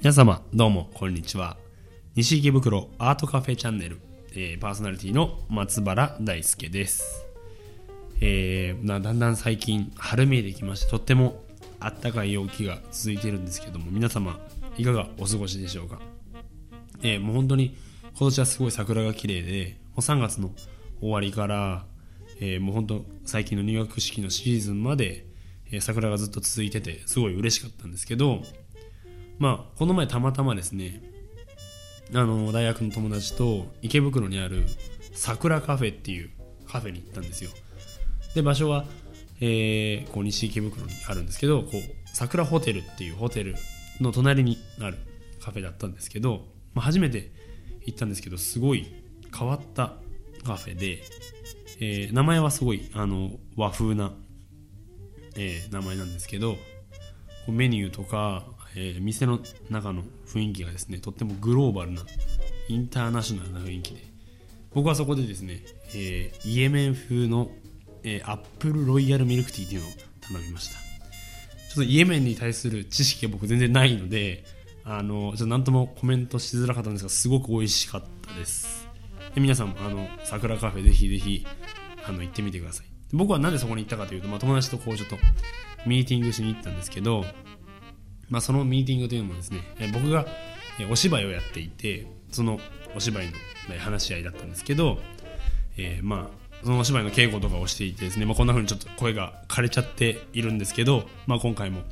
皆様、どうも、こんにちは。西池袋アートカフェチャンネル、えーパーソナリティの松原大輔です。えーだんだん最近、春めいてきまして、とってもあったかい陽気が続いてるんですけども、皆様、いかがお過ごしでしょうか？えーもう本当に、今年はすごい桜が綺麗で、もう3月の終わりから、えーもう本当、最近の入学式のシーズンまで、えー桜がずっと続いてて、すごい嬉しかったんですけど、まあ、この前たまたまですね、あの、大学の友達と池袋にある桜カフェっていうカフェに行ったんですよ。で、場所は、えーこう西池袋にあるんですけど、こう、桜ホテルっていうホテルの隣にあるカフェだったんですけど、まあ、初めて行ったんですけど、すごい変わったカフェで、えー名前はすごい、あの、和風な、えー名前なんですけど、メニューとか、えー店の中の雰囲気がですねとってもグローバルなインターナショナルな雰囲気で僕はそこでですね、えーイエメン風の、えーアップルロイヤルミルクティーっていうのを頼みました。ちょっとイエメンに対する知識が僕全然ないのであのちょっと何ともコメントしづらかったんですがすごく美味しかったです。皆さんもあの桜カフェぜひぜひあの行ってみてください僕はなんでそこに行ったかというと、まあ、友達とこうちょっとミーティングしに行ったんですけどまあ、そのミーティングというのもですね、僕がお芝居をやっていて、そのお芝居の話し合いだったんですけど、えーまあ、そのお芝居の稽古とかをしていてですね、まあ、こんな風にちょっと声が枯れちゃっているんですけど、まあ、今回も、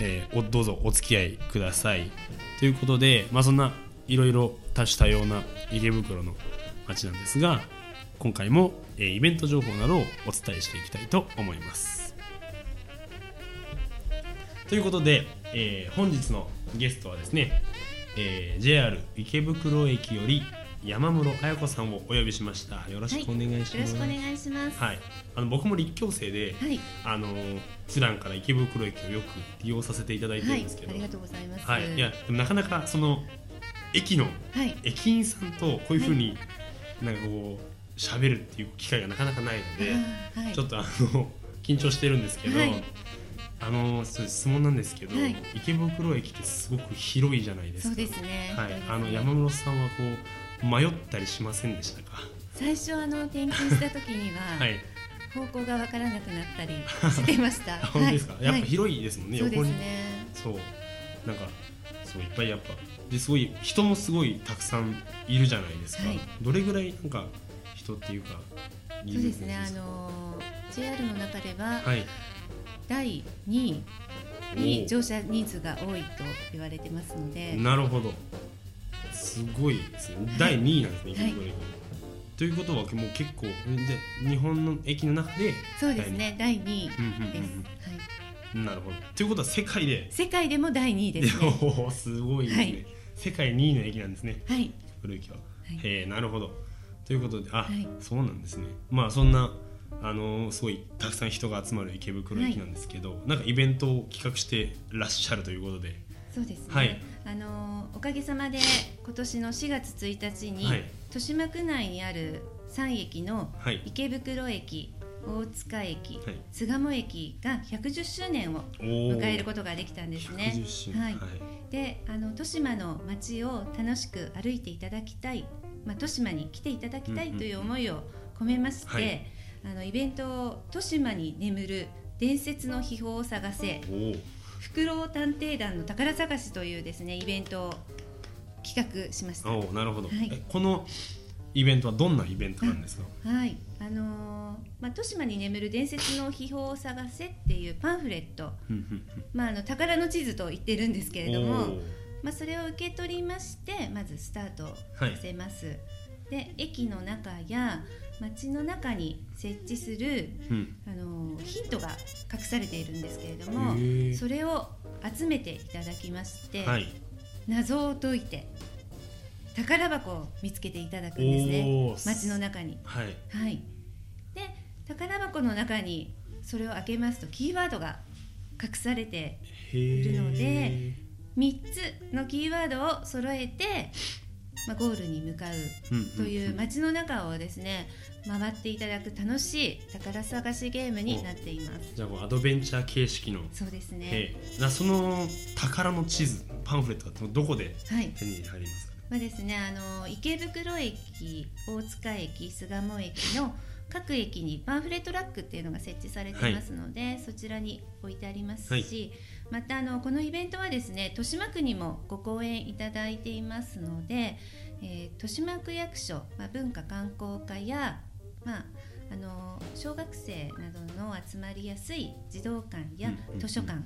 えーどうぞお付き合いください。ということで、まあ、そんないろいろ多種多様な池袋の街なんですが、今回も、えーイベント情報などをお伝えしていきたいと思います。ということで、えー本日のゲストはですね、えー JR 池袋駅より山室彩子さんをお呼びしました。よろしくお願いしよろます、しくお願いします。はい、あの僕も立教生で、はい、あの普段から池袋駅をよく利用させていただいてはいるんですけど、ありがとうございます。はい。いやなかなかその駅のはい、駅員さんとこういうふうに、なんかこう喋るっていう機会がなかなかないので、はい、ちょっとあの 緊張してるんですけど、はいあの質問なんですけど、はい池袋駅ってすごく広いじゃないですか。そうですね。はい、あの山室さんはこう迷ったりしませんでしたか？最初あの転勤した時には、はい。方向がわからなくなったりしてました。本当ですか？はいやっぱ広いですもんね。そうで。すね。そう。なんかそういっぱいやっぱですごい人もすごいたくさんいるじゃないですか。はいどれぐらいなんか人っていうかそうですね。あの JR の中でははい。第2位に乗車人数が多いと言われてますので、なるほど。すごいですね。第2位なんですね。池はい。ということはもう結構で日本の駅の中でそうですね。第2位です。うんうんうんはい。うんなるほど。ということは世界で、世界でも第2位ですね。おーすごいですね、はい世界2位の駅なんですね。はい。古駅は。はいへえなるほど。ということで、あ、はいそうなんですね。まあそんなあのーすごいたくさん人が集まる池袋駅なんですけど、なんかイベントを企画してらっしゃるということで、そうですね。はいあのおかげさまで今年の4月1日に、はい豊島区内にある3駅のはい。池袋駅、大塚駅、はい。巣鴨駅が110周年を迎えることができたんですね。110周年。はい。はい。で、あの豊島の街を楽しく歩いていただきたい、まあ豊島に来ていただきたいという思いを込めまして、はい。あのイベントを豊島に眠る伝説の秘宝を探せ。フクロウ探偵団の宝探しというですねイベントを企画しました。なるほど、はい。えこのイベントはどんなイベントなんですか、はい、あのーまあ豊島に眠る伝説の秘宝を探せっていうパンフレット、まああの宝の地図と言ってるんですけうんれども、まあそれを受け取りましてまずスタートさせます。で駅の中や街の中に設置するうん。あのーヒントが隠されているんですけれどもそれを集めていただきまして、はい。謎を解いて宝箱を見つけていただくんですね。街の中に。はい。はい、で宝箱の中にそれを開けますとキーワードが隠されてへいるのー。で3つのキーワードを揃えてまあ、ゴールに向かうという街の中をですね回っていただく楽しい宝探しゲームになっています。じゃあアドベンチャー形式の。そうですね。その宝の地図パンフレットはどこで手に入りますか、はいまあですね、あの池袋駅大塚駅巣鴨駅の各駅にパンフレットラックっていうのが設置されてますので、はい、そちらに置いてありますし、はい、またあのこのイベントはですね豊島区にもご講演いただいていますので、えー、豊島区役所、まあ、文化観光課や、まあ、あの小学生などの集まりやすい児童館や図書館、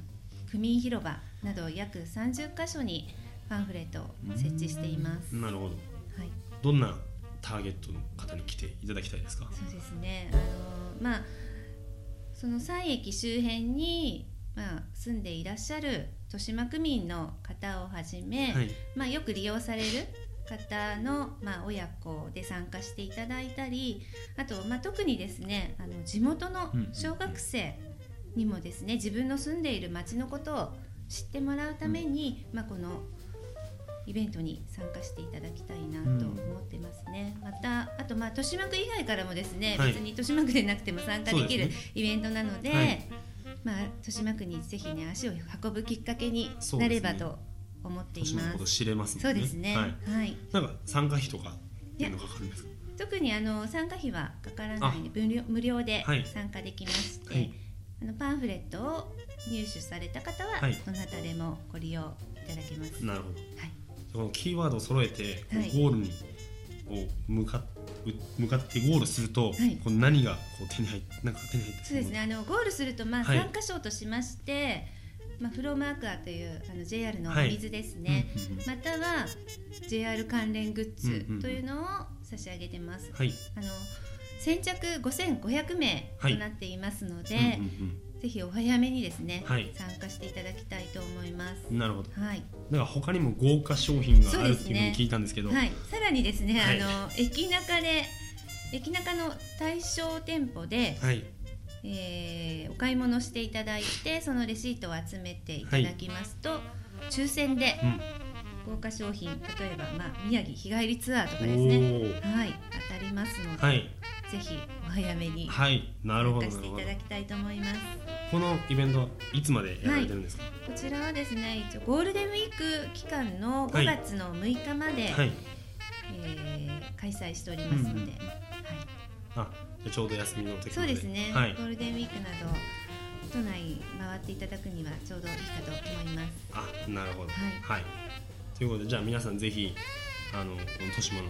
区民広場など約30か所にパンフレットを設置しています。なるほど、はい、どんなターゲットの方に来ていただきたいですか？そうですね。あのまあその3駅周辺に、まあ、住んでいらっしゃる豊島区民の方をはじめ、はい、まあ、よく利用される方の、まあ、親子で参加していただいたりあと、まあ、特にですねあの地元の小学生にもですね自分の住んでいる町のことを知ってもらうために、まあ、このイベントに参加していただきたいなと思ってますね、うん、またあとまあ豊島区以外からもですね、はい、別に豊島区でなくても参加できるイベントなので、ねはい、まあ、豊島区にぜひね足を運ぶきっかけになればと思っています。知れます、ね、そうですね。はい。はい、なんか参加費とかっていうのかかるんですか？特にあの参加費はかからないので無料無料で参加できまして、はい、あのパンフレットを入手された方は、どなたでもご利用いただけます。なるほど。はい。そのキーワードを揃えて、はい、ゴールにを向か向かってゴールすると、はい、この何がこう手に入ってなんか手に入ってそうですね。あのゴールするとまあ3箇所としまして、まあ、フローマークアというあの JR のお水ですね、または JR 関連グッズというのを差し上げてます。はい、あの先着5500名となっていますので、ぜひお早めにですね、はい、参加していただきたいと思います。なるほど。はい。だから他にも豪華商品があるっていうのを聞いたんですけど、ね、はい。さらにですね、はい、あの駅中で駅中の対象店舗で、はい、えー、お買い物していただいてそのレシートを集めていただきますと、はい、抽選で、豪華商品例えば、まあ、宮城日帰りツアーとかですね。はい。当たりますので、はい、ぜひお早めにはいなるほどしていただきたいと思います。このイベントはいつまでやられてるんですか、はい、こちらはですね一応ゴールデンウィーク期間の5月の6日まで、はい、えー、開催しておりますので、うんうん、はい、あちょうど休みの時そうですね、はい、ゴールデンウィークなど都内回っていただくにはちょうどいいかと思います。あなるほど。はい、ということでじゃあ皆さんぜひあのこの豊島の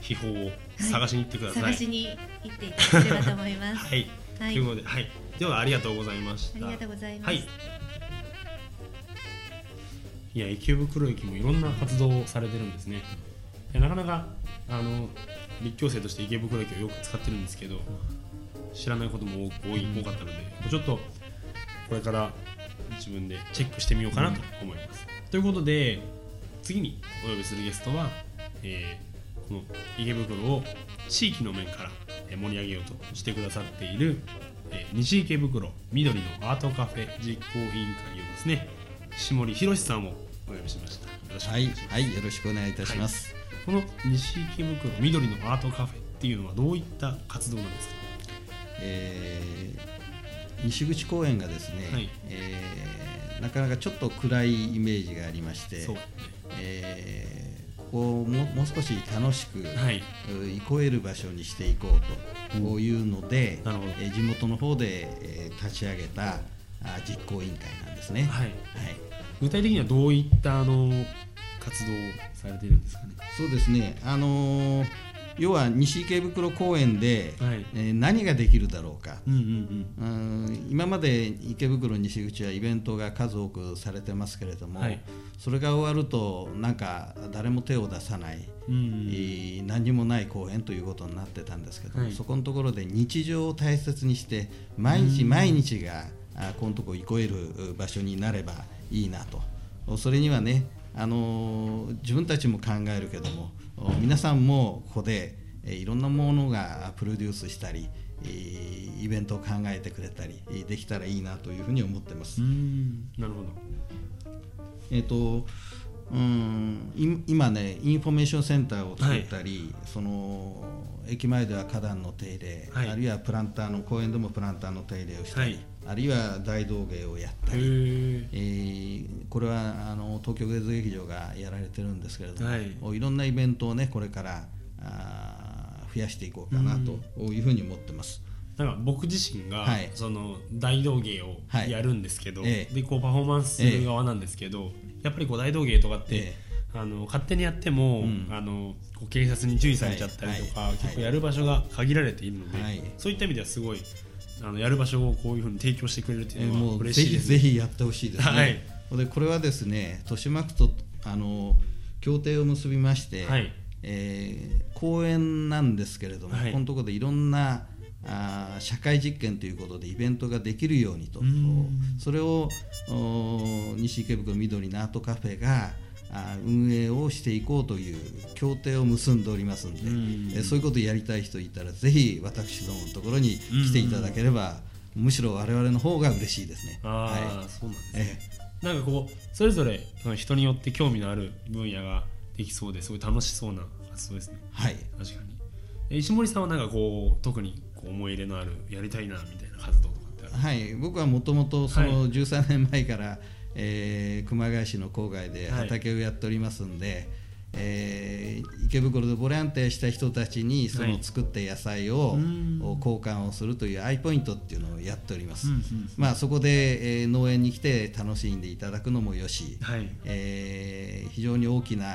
秘宝を探しに行ってください、はい、探しに行っていただければと思います。はい、はい、ということで、はい、ではありがとうございました。ありがとうございます、はい、いや池袋駅もいろんな活動をされてるんですね。いやなかなかあの立教生として池袋駅をよく使ってるんですけど知らないことも多い多かったのでちょっとこれから自分でチェックしてみようかなと思います、ということで次にお呼びするゲストは、えーこの池袋を地域の面から盛り上げようとしてくださっている西池袋緑のアートカフェ実行委員会をですね下森博さんをお呼びしました。はい、はい、よろしくお願いいたします、はい、この西池袋緑のアートカフェっていうのはどういった活動なんですか、えー、西口公園がですね、はい、えー、なかなかちょっと暗いイメージがありまして、ねえーこうももう少し楽しく、はい、憩える場所にしていこうというので、うん、え地元の方で、えー、立ち上げたあ実行委員会なんですね、はい、はい、具体的にはどういったあの活動をされているんですかね？そうですね。あのー要は西池袋公園で、はい、えー、何ができるだろうか、うんうんうん、今まで池袋西口はイベントが数多くされてますけれども、はい、それが終わるとなんか誰も手を出さない、うんうん、何もない公園ということになってたんですけど、はい、そこのところで日常を大切にして毎日毎日が、あこのとこ憩える場所になればいいなと。それにはねあの自分たちも考えるけども皆さんもここでいろんなものがプロデュースしたりイベントを考えてくれたりできたらいいなというふうに思ってます。なるほど。えっ、ー、とうん。今ねインフォメーションセンターを作ったり、はい、その駅前では花壇の手入れ、はい、あるいはプランターの公園でもプランターの手入れをしたり、はい、あるいは大道芸をやったり、えー、これはあの東京芸術劇場がやられてるんですけれども、はい、いろんなイベントをねこれからあ増やしていこうかなというふうに思ってます。なんか僕自身が、はい、その大道芸をやるんですけど、はい、でこうパフォーマンスする側なんですけど、やっぱりこう大道芸とかって、あの勝手にやっても、うん、あのこう警察に注意されちゃったりとか、はい、結構やる場所が限られているので、そういった意味ではすごいあのやる場所をこういうふうに提供してくれるっていうのは嬉しいです、ね、ぜひやってほしいですね、はい、でこれはですね豊島区とあの協定を結びまして、はい、えー、公園なんですけれども、はい、このところでいろんなあ社会実験ということでイベントができるようにと。それを西池袋緑のアートカフェが運営をしていこうという協定を結んでおりますので、そういうことをやりたい人いたらぜひ私どものところに来ていただければ、むしろ我々の方が嬉しいですね。あはい、そうなんですね、えなんかこうそれぞれ人によって興味のある分野ができそうですごい楽しそうな発想ですね。はい。確かに。石森さんはなんかこう特に思い入れのあるやりたいなみたいな活動とかってある？はい僕はもともとその13年前から、はい、えー、熊谷市の郊外で畑をやっておりますんで、はいえー、池袋でボランティアした人たちにその作った野菜を、はい、交換をするというアイポイントっていうのをやっております、うんうん、まあ、そこで、えー、農園に来て楽しんでいただくのもよし、はい、えー、非常に大きな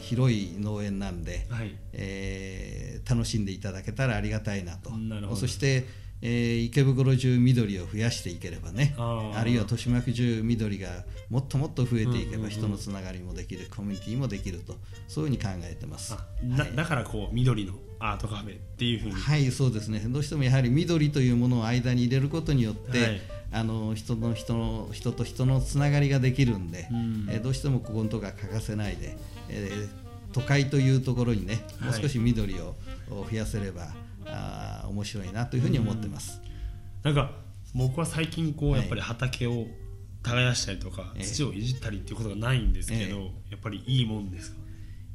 広い農園なんで、はい、えー、楽しんでいただけたらありがたいなと。そしてえー、池袋中緑を増やしていければねあるいは豊島区中緑がもっともっと増えていけば人のつながりもできる、コミュニティもできるとそういうふうに考えてます、はい、だからこう緑のアートカフェっていうふうに。はいそうですね。どうしてもやはり緑というものを間に入れることによって、はい、あの人の人の人と人のつながりができるんで、うん、えー、どうしてもここのとこが欠かせないで、えー、都会というところにねもう少し緑を増やせれば、あ面白いなというふうに思ってます。なんか僕は最近こうやっぱり畑を耕したりとか、土をいじったりっていうことがないんですけど、やっぱりいいもんですか？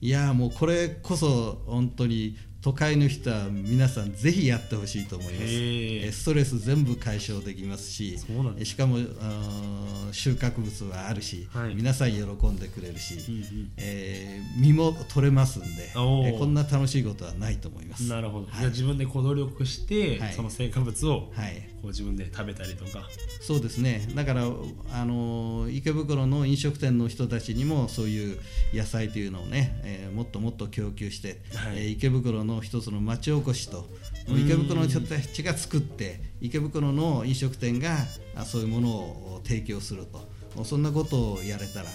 いやもうこれこそ本当に都会の人は皆さんぜひやってほしいと思います。ストレス全部解消できますししかも収穫物はあるし、はい、皆さん喜んでくれるし、うんうん、えー、実も取れますんで、えこんな楽しいことはないと思います。なるほど、はい、じゃあ自分でこう努力して、はい、その成果物を、はい、こう自分で食べたりとか。そうですね。だからあの池袋の飲食店の人たちにもそういう野菜というのをね、えー、もっともっと供給して、はい、えー、池袋の一つの町おこしと池袋の人たちが作って池袋の飲食店がそういうものを提供すると。そんなことをやれたら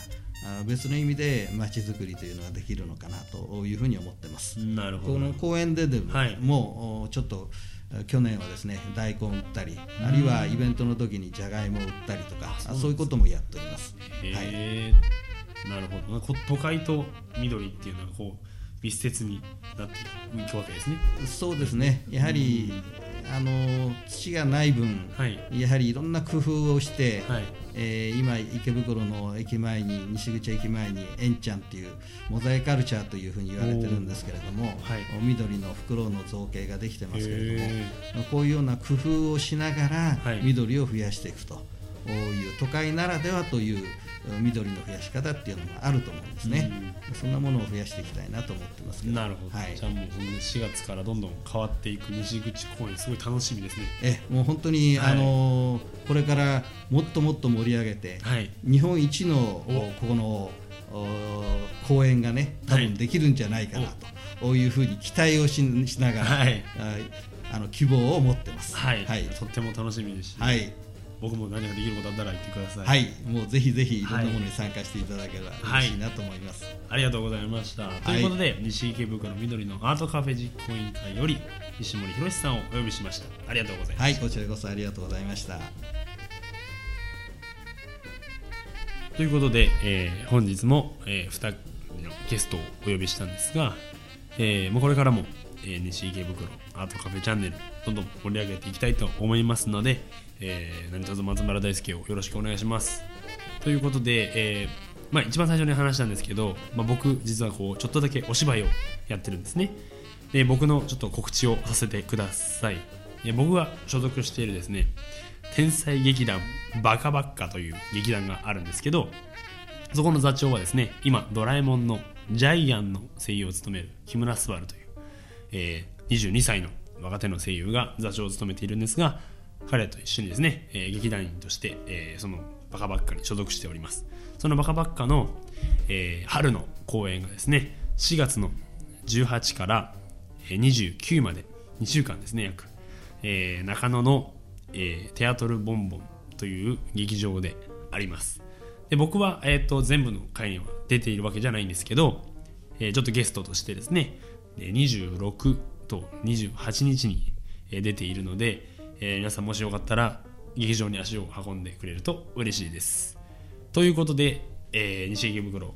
別の意味で街づくりというのができるのかなというふうに思ってます。なるほど。この公園ででも、はい、もうちょっと去年はですね大根売ったりあるいはイベントの時にじゃがいも売ったりとかそういうこともやっております。はい、なるほど。都会と緑っていうのはこう密接になっていくわけですね。そうですね。やはり、あの土がない分、はい、やはりいろんな工夫をして、はい、えー、今池袋の駅前に西口駅前にえんちゃんっていうモザイカルチャーというふうに言われてるんですけれども、はい、緑のフクロウの造形ができてますけれどもこういうような工夫をしながら緑を増やしていくという都会ならではという緑の増やし方っていうのがあると思うんですね、うん、そんなものを増やしていきたいなと思ってますなるほど、はい、じゃあもう4月からどんどん変わっていく西口公園すごい楽しみですね。えもう本当に、はい、あのこれからもっともっと盛り上げて、はい、日本一のここの公園がね多分できるんじゃないかなというふうに期待をしながら、はい、あの希望を持ってます、はい、はい、とっても楽しみですし、はい僕も何ができることあったら言ってください。はい。もうぜひぜひい。ろんなものに参加していただければ嬉しいなと思います、はい、ありがとうございました、はい、ということで西池袋緑のアートカフェ実行委員会より西森博さんをお呼びしました。ありがとうございましたはいこちらこそありがとうございました。ということで、えー、本日も、えー、2人のゲストをお呼びしたんですが、えー、もうこれからも、えー、西池袋アートカフェチャンネルどんどん盛り上げていきたいと思いますので、えー、何卒松原大輔をよろしくお願いします。ということで、えー、まあ、一番最初に話したんですけど、まあ、僕実はこうちょっとだけお芝居をやってるんですね。で僕のちょっと告知をさせてください。僕が所属しているですね天才劇団バカバッカという劇団があるんですけどそこの座長はですね今ドラえもんのジャイアンの声優を務める木村昴という、えー、22歳の若手の声優が座長を務めているんですが彼と一緒にですね、えー、劇団員として、えー、そのバカバッカに所属しております。そのバカバッカの、えー、春の公演がですね4月の18から29まで2週間ですね約、えー、中野の、えー、テアトルボンボンという劇場であります。で僕は、えーと、全部の回には出ているわけじゃないんですけど、えー、ちょっとゲストとしてですね26と28日に出ているので、えー、皆さんもしよかったら劇場に足を運んでくれると嬉しいです。ということで、えー、西池袋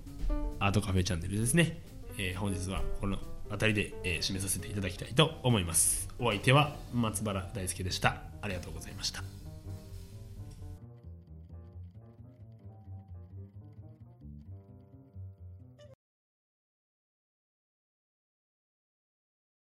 アートカフェチャンネルですね、えー、本日はこの辺りで、えー、締めさせていただきたいと思います。お相手は松原大輔でした。ありがとうございました。